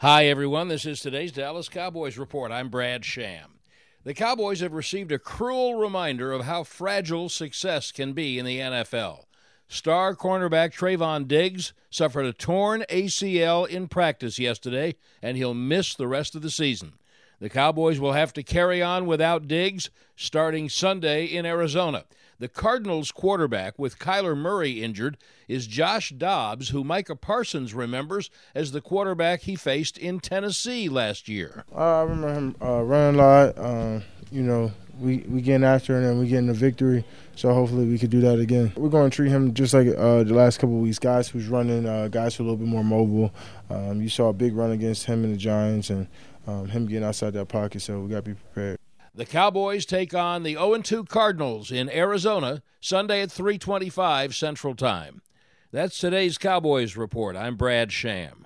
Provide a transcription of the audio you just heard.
Hi, everyone. This is today's Dallas Cowboys Report. I'm Brad Sham. The Cowboys have received a cruel reminder of how fragile success can be in the NFL. Star cornerback Trevon Diggs suffered a torn ACL in practice yesterday, and he'll miss the rest of the season. The Cowboys will have to carry on without Diggs starting Sunday in Arizona. The Cardinals quarterback, with Kyler Murray injured, is Josh Dobbs, who Micah Parsons remembers as the quarterback he faced in Tennessee last year. I remember him uh, running a lot. Uh, you know, we, we getting after it and we getting the victory. So hopefully we could do that again. We're going to treat him just like uh, the last couple weeks. Guys who's running, uh, guys who are a little bit more mobile. Um, you saw a big run against him and the Giants and um, him getting outside that pocket. So we got to be prepared. The Cowboys take on the 0 2 Cardinals in Arizona Sunday at 325 Central Time. That's today's Cowboys Report. I'm Brad Sham.